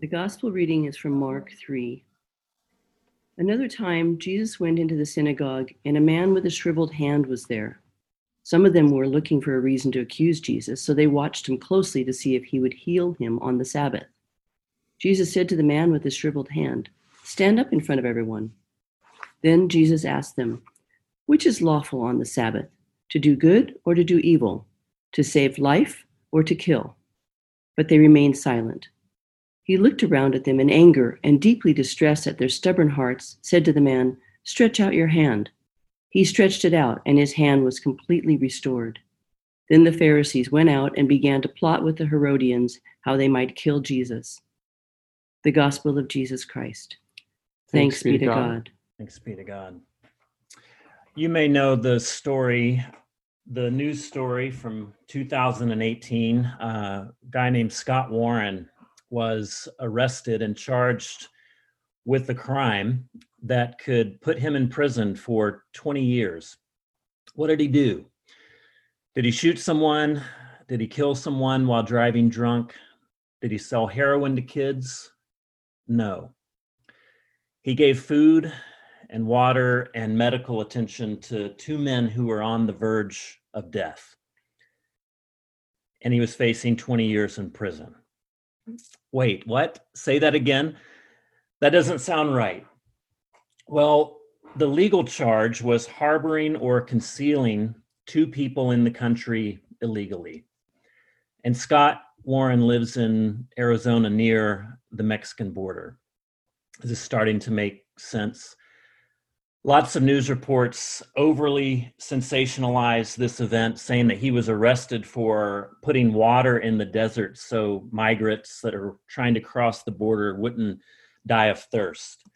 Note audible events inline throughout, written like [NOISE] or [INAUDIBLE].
The gospel reading is from Mark 3. Another time, Jesus went into the synagogue, and a man with a shriveled hand was there. Some of them were looking for a reason to accuse Jesus, so they watched him closely to see if he would heal him on the Sabbath. Jesus said to the man with the shriveled hand, Stand up in front of everyone. Then Jesus asked them, Which is lawful on the Sabbath, to do good or to do evil, to save life or to kill? But they remained silent. He looked around at them in anger and deeply distressed at their stubborn hearts, said to the man, Stretch out your hand. He stretched it out, and his hand was completely restored. Then the Pharisees went out and began to plot with the Herodians how they might kill Jesus. The Gospel of Jesus Christ. Thanks, Thanks be, be to God. God. Thanks be to God. You may know the story, the news story from 2018. Uh, a guy named Scott Warren was arrested and charged with the crime that could put him in prison for 20 years. What did he do? Did he shoot someone? Did he kill someone while driving drunk? Did he sell heroin to kids? No. He gave food and water and medical attention to two men who were on the verge of death. And he was facing 20 years in prison. Wait, what? Say that again? That doesn't sound right. Well, the legal charge was harboring or concealing two people in the country illegally. And Scott Warren lives in Arizona near the Mexican border. Is this is starting to make sense. Lots of news reports overly sensationalized this event, saying that he was arrested for putting water in the desert so migrants that are trying to cross the border wouldn't die of thirst.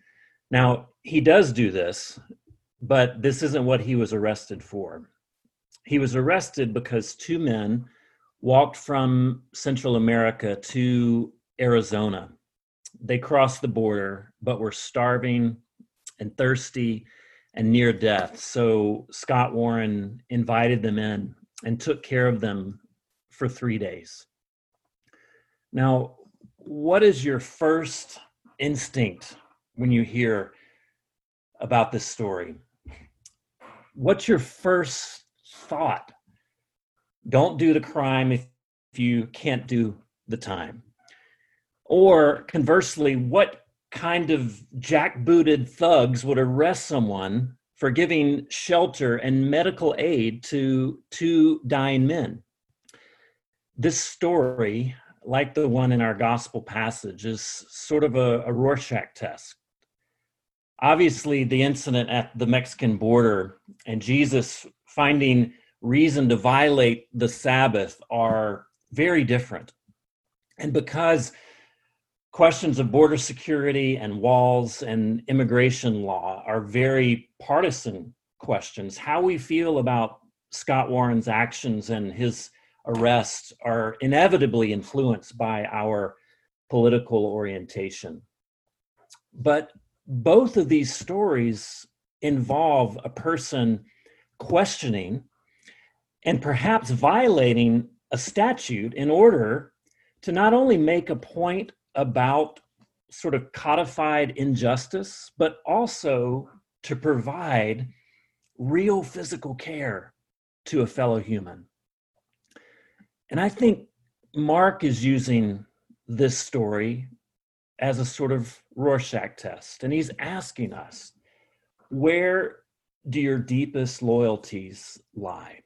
Now, he does do this, but this isn't what he was arrested for. He was arrested because two men walked from Central America to Arizona. They crossed the border, but were starving and thirsty and near death. So Scott Warren invited them in and took care of them for three days. Now, what is your first instinct when you hear about this story? What's your first thought? Don't do the crime if you can't do the time. Or conversely, what kind of jackbooted thugs would arrest someone for giving shelter and medical aid to two dying men. This story, like the one in our gospel passage, is sort of a, a Rorschach test. Obviously, the incident at the Mexican border and Jesus finding reason to violate the Sabbath are very different. And because questions of border security and walls and immigration law are very partisan questions. How we feel about Scott Warren's actions and his arrest are inevitably influenced by our political orientation. But both of these stories involve a person questioning and perhaps violating a statute in order to not only make a point about sort of codified injustice, but also to provide real physical care to a fellow human. And I think Mark is using this story as a sort of Rorschach test. And he's asking us, where do your deepest loyalties lie?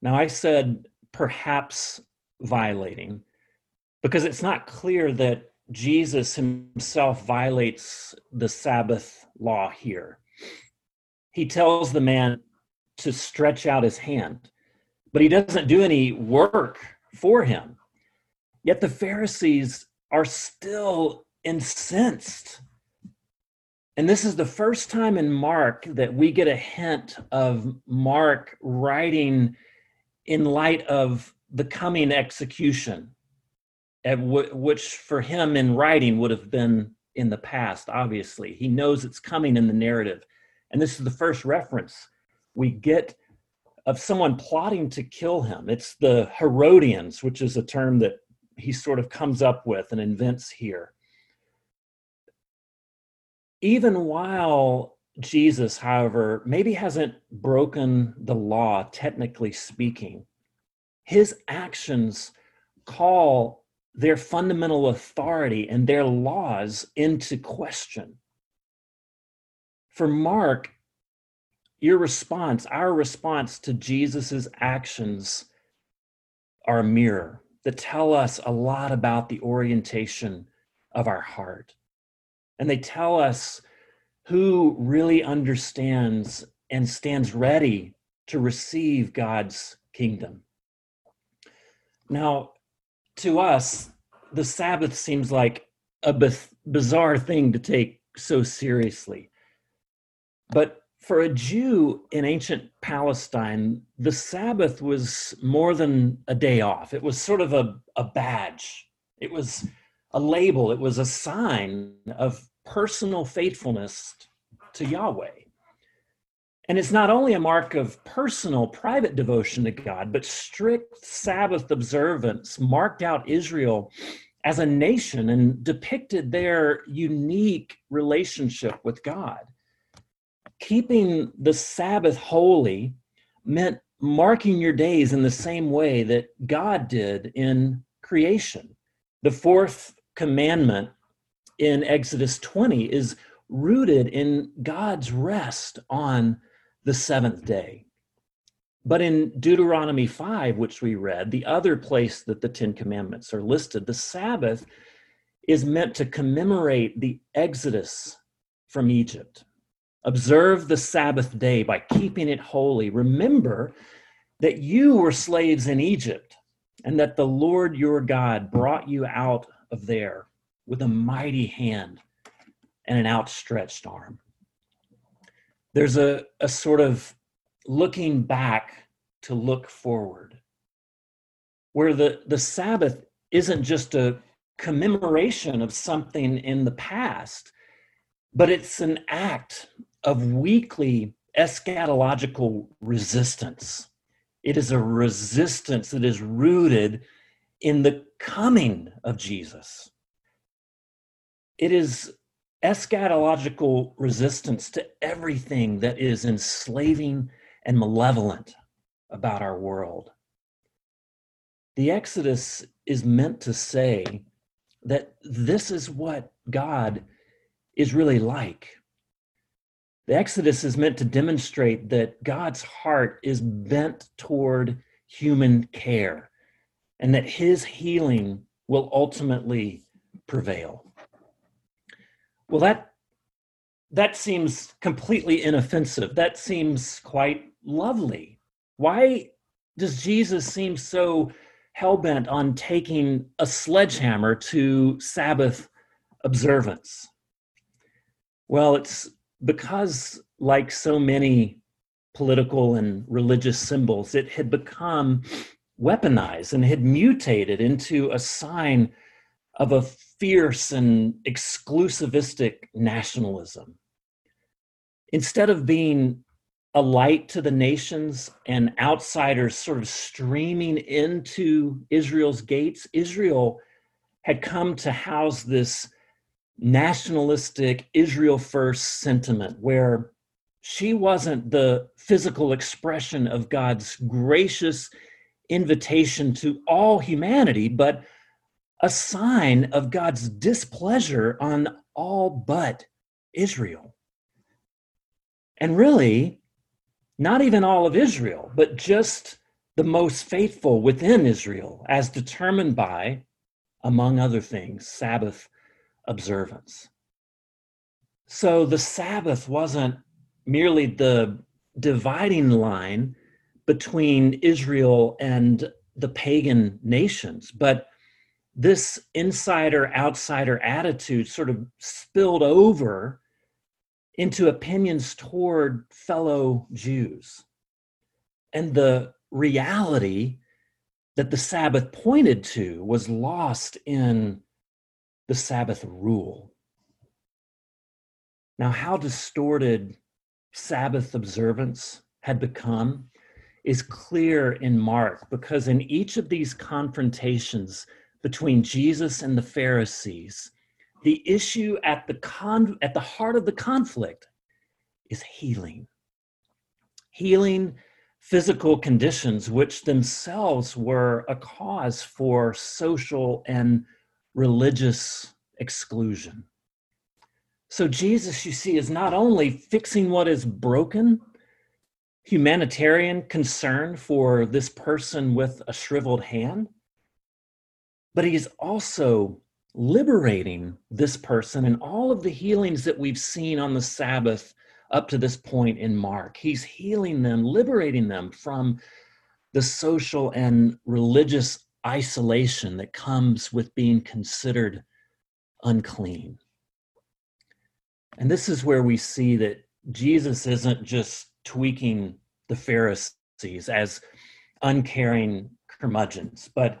Now, I said perhaps violating because it's not clear that Jesus himself violates the Sabbath law here. He tells the man to stretch out his hand, but he doesn't do any work for him. Yet the Pharisees are still incensed. And this is the first time in Mark that we get a hint of Mark writing in light of the coming execution w- which for him in writing would have been in the past, obviously. He knows it's coming in the narrative. And this is the first reference we get of someone plotting to kill him. It's the Herodians, which is a term that he sort of comes up with and invents here. Even while Jesus, however, maybe hasn't broken the law, technically speaking, his actions call their fundamental authority and their laws into question. For Mark, your response, our response to Jesus's actions are a mirror that tell us a lot about the orientation of our heart. And they tell us who really understands and stands ready to receive God's kingdom. Now, to us, the Sabbath seems like a bizarre thing to take so seriously. But for a Jew in ancient Palestine, the Sabbath was more than a day off. It was sort of a, a badge, it was a label, it was a sign of personal faithfulness to Yahweh. And it's not only a mark of personal, private devotion to God, but strict Sabbath observance marked out Israel as a nation and depicted their unique relationship with God. Keeping the Sabbath holy meant marking your days in the same way that God did in creation. The fourth commandment in Exodus 20 is rooted in God's rest on the seventh day. But in Deuteronomy 5, which we read, the other place that the Ten Commandments are listed, the Sabbath is meant to commemorate the exodus from Egypt. Observe the Sabbath day by keeping it holy. Remember that you were slaves in Egypt and that the Lord your God brought you out of there with a mighty hand and an outstretched arm there's a, a sort of looking back to look forward, where the, the Sabbath isn't just a commemoration of something in the past, but it's an act of weekly eschatological resistance. It is a resistance that is rooted in the coming of Jesus. It is eschatological resistance to everything that is enslaving and malevolent about our world. The Exodus is meant to say that this is what God is really like. The Exodus is meant to demonstrate that God's heart is bent toward human care and that his healing will ultimately prevail. Well, that that seems completely inoffensive. That seems quite lovely. Why does Jesus seem so hell bent on taking a sledgehammer to Sabbath observance? Well, it's because, like so many political and religious symbols, it had become weaponized and had mutated into a sign of a fierce and exclusivistic nationalism. Instead of being a light to the nations and outsiders sort of streaming into Israel's gates, Israel had come to house this nationalistic Israel first sentiment where she wasn't the physical expression of God's gracious invitation to all humanity, but a sign of God's displeasure on all but Israel. And really, not even all of Israel, but just the most faithful within Israel, as determined by, among other things, Sabbath observance. So the Sabbath wasn't merely the dividing line between Israel and the pagan nations, but this insider outsider attitude sort of spilled over into opinions toward fellow Jews. And the reality that the Sabbath pointed to was lost in the Sabbath rule. Now, how distorted Sabbath observance had become is clear in Mark because in each of these confrontations, between Jesus and the Pharisees, the issue at the con- at the heart of the conflict is healing. Healing physical conditions which themselves were a cause for social and religious exclusion. So Jesus, you see, is not only fixing what is broken, humanitarian concern for this person with a shriveled hand, but he's also liberating this person and all of the healings that we've seen on the Sabbath up to this point in Mark. He's healing them, liberating them from the social and religious isolation that comes with being considered unclean. And this is where we see that Jesus isn't just tweaking the Pharisees as uncaring curmudgeons, but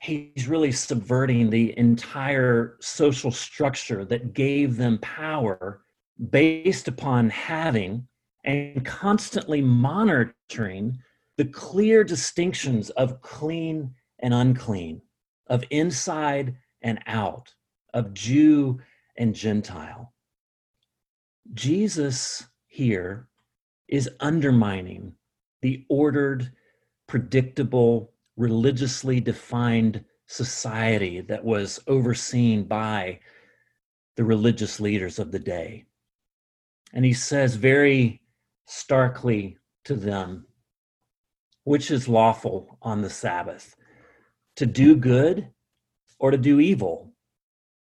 he's really subverting the entire social structure that gave them power based upon having and constantly monitoring the clear distinctions of clean and unclean, of inside and out, of Jew and Gentile. Jesus here is undermining the ordered, predictable, religiously defined society that was overseen by the religious leaders of the day. And he says very starkly to them, which is lawful on the Sabbath, to do good or to do evil,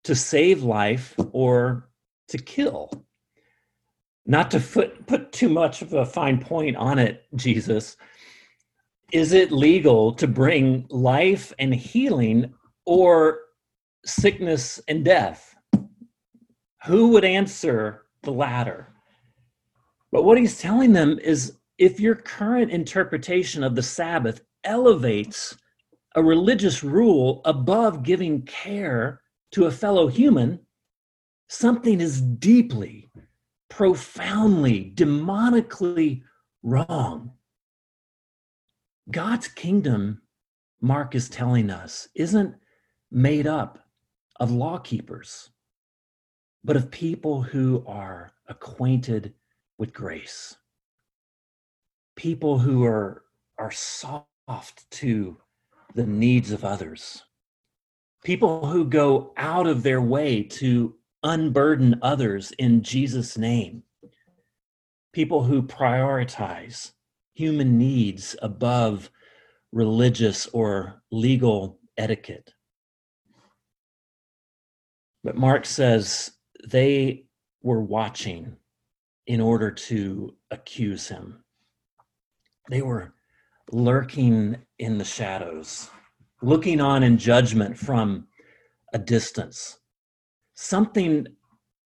to save life or to kill not to put, too much of a fine point on it, Jesus, is it legal to bring life and healing or sickness and death? Who would answer the latter? But what he's telling them is if your current interpretation of the Sabbath elevates a religious rule above giving care to a fellow human, something is deeply profoundly, demonically wrong. God's kingdom, Mark is telling us, isn't made up of law keepers, but of people who are acquainted with grace. People who are, are soft to the needs of others. People who go out of their way to unburden others in Jesus' name. People who prioritize human needs above religious or legal etiquette. But Mark says they were watching in order to accuse him. They were lurking in the shadows, looking on in judgment from a distance something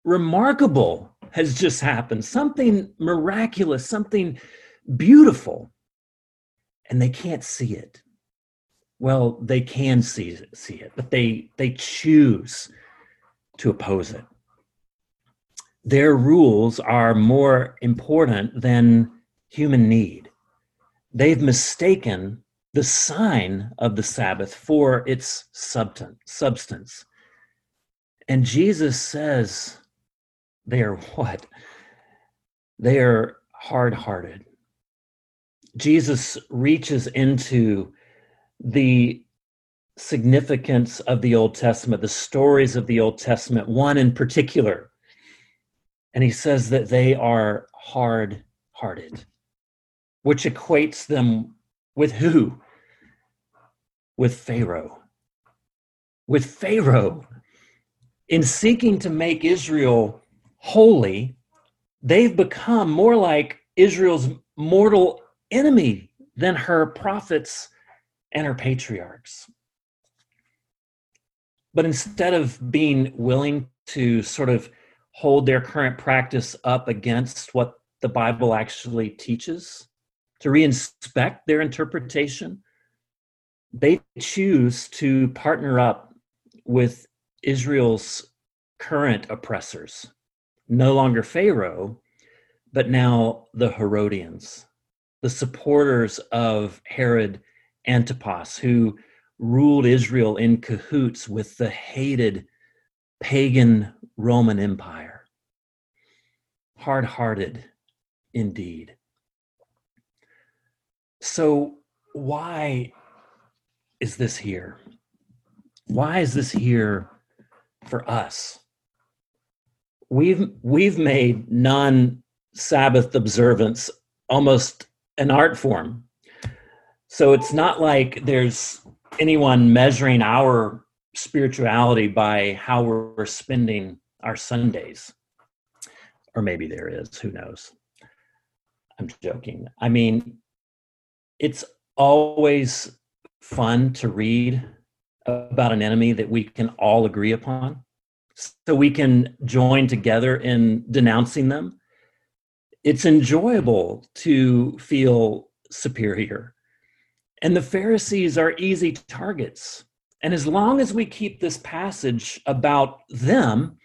remarkable has just happened, something miraculous, something beautiful, and they can't see it. Well, they can see see it, but they they choose to oppose it. Their rules are more important than human need. They've mistaken the sign of the Sabbath for its substance. And Jesus says they are [LAUGHS] what? They are hard hearted. Jesus reaches into the significance of the Old Testament, the stories of the Old Testament, one in particular. And he says that they are hard hearted, which equates them with who? With Pharaoh. With Pharaoh in seeking to make Israel holy, they've become more like Israel's mortal enemy than her prophets and her patriarchs. But instead of being willing to sort of hold their current practice up against what the Bible actually teaches, to reinspect their interpretation, they choose to partner up with Israel's current oppressors, no longer Pharaoh, but now the Herodians, the supporters of Herod Antipas, who ruled Israel in cahoots with the hated pagan Roman Empire. Hard hearted indeed. So, why is this here? Why is this here for us? We've, we've made non Sabbath observance almost an art form. So it's not like there's anyone measuring our spirituality by how we're spending our Sundays. Or maybe there is, who knows? I'm joking. I mean, it's always fun to read about an enemy that we can all agree upon so we can join together in denouncing them it's enjoyable to feel superior and the pharisees are easy targets and as long as we keep this passage about them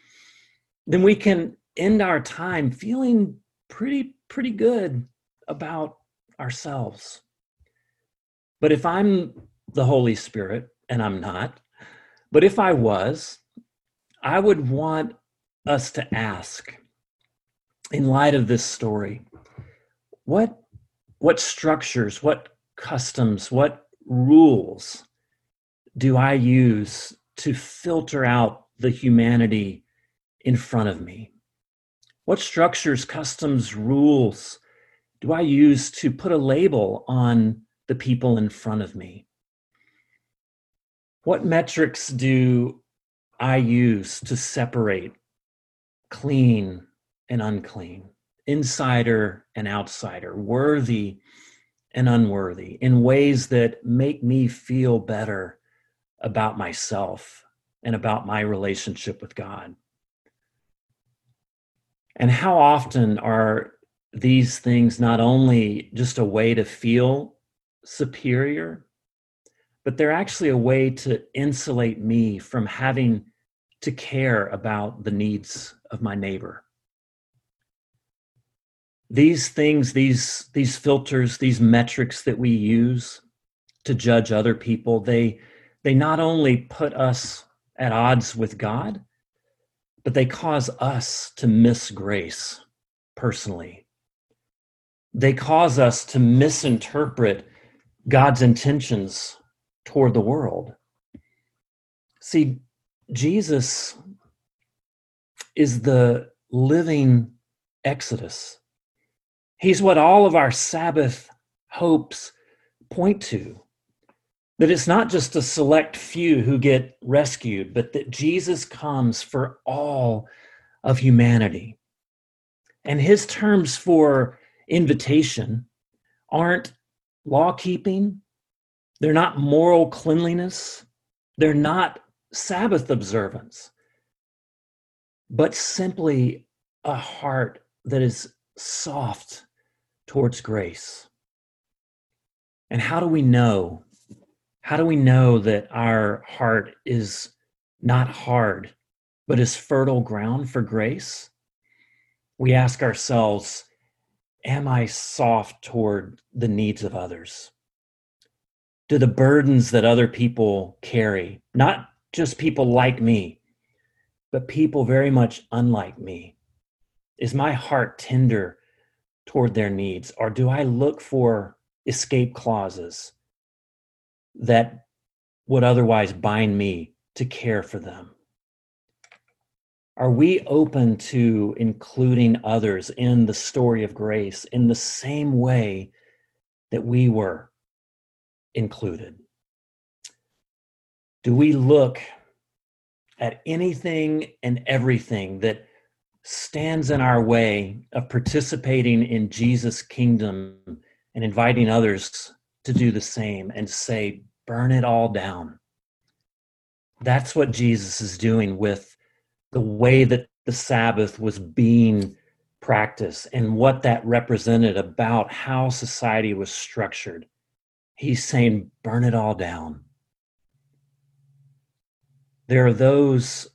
then we can end our time feeling pretty pretty good about ourselves but if i'm the holy spirit and I'm not. But if I was, I would want us to ask, in light of this story, what what structures, what customs, what rules do I use to filter out the humanity in front of me? What structures, customs, rules do I use to put a label on the people in front of me? What metrics do I use to separate clean and unclean, insider and outsider, worthy and unworthy, in ways that make me feel better about myself and about my relationship with God? And how often are these things not only just a way to feel superior, but they're actually a way to insulate me from having to care about the needs of my neighbor. These things, these, these filters, these metrics that we use to judge other people, they, they not only put us at odds with God, but they cause us to miss grace personally. They cause us to misinterpret God's intentions toward the world. See, Jesus is the living Exodus. He's what all of our Sabbath hopes point to. That it's not just a select few who get rescued, but that Jesus comes for all of humanity. And his terms for invitation aren't law keeping, they're not moral cleanliness. They're not Sabbath observance, but simply a heart that is soft towards grace. And how do we know? How do we know that our heart is not hard, but is fertile ground for grace? We ask ourselves, Am I soft toward the needs of others? Do the burdens that other people carry, not just people like me, but people very much unlike me? Is my heart tender toward their needs, or do I look for escape clauses that would otherwise bind me to care for them? Are we open to including others in the story of grace in the same way that we were included? Do we look at anything and everything that stands in our way of participating in Jesus' kingdom and inviting others to do the same and say, burn it all down? That's what Jesus is doing with the way that the Sabbath was being practiced and what that represented about how society was structured He's saying, burn it all down. There are those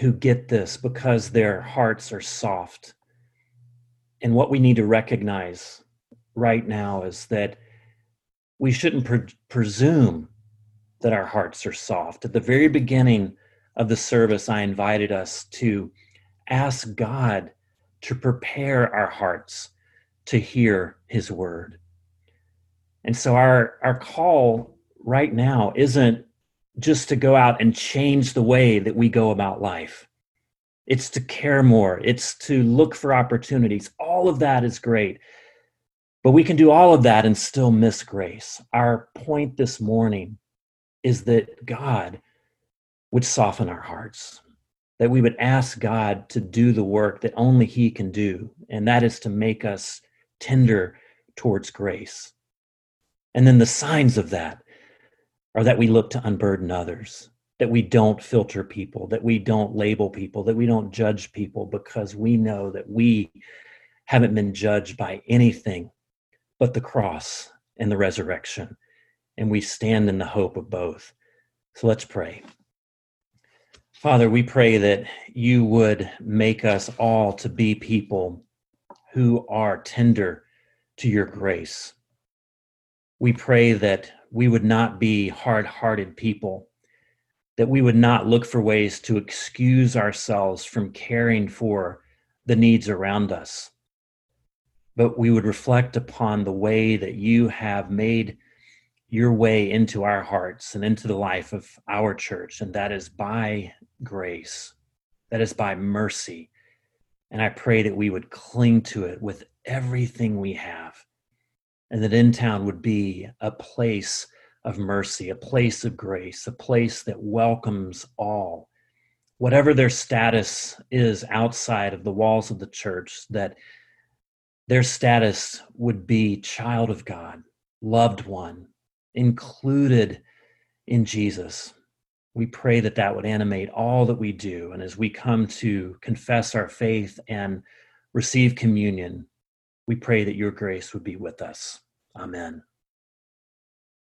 who get this because their hearts are soft. And what we need to recognize right now is that we shouldn't pre- presume that our hearts are soft. At the very beginning of the service, I invited us to ask God to prepare our hearts to hear his word. And so our, our call right now isn't just to go out and change the way that we go about life. It's to care more. It's to look for opportunities. All of that is great. But we can do all of that and still miss grace. Our point this morning is that God would soften our hearts, that we would ask God to do the work that only He can do, and that is to make us tender towards grace. And then the signs of that are that we look to unburden others, that we don't filter people, that we don't label people, that we don't judge people because we know that we haven't been judged by anything but the cross and the resurrection. And we stand in the hope of both. So let's pray. Father, we pray that you would make us all to be people who are tender to your grace. We pray that we would not be hard hearted people, that we would not look for ways to excuse ourselves from caring for the needs around us, but we would reflect upon the way that you have made your way into our hearts and into the life of our church, and that is by grace, that is by mercy. And I pray that we would cling to it with everything we have, and that in town would be a place of mercy, a place of grace, a place that welcomes all, whatever their status is outside of the walls of the church, that their status would be child of God, loved one, included in Jesus. We pray that that would animate all that we do. And as we come to confess our faith and receive communion, we pray that your grace would be with us. Amen.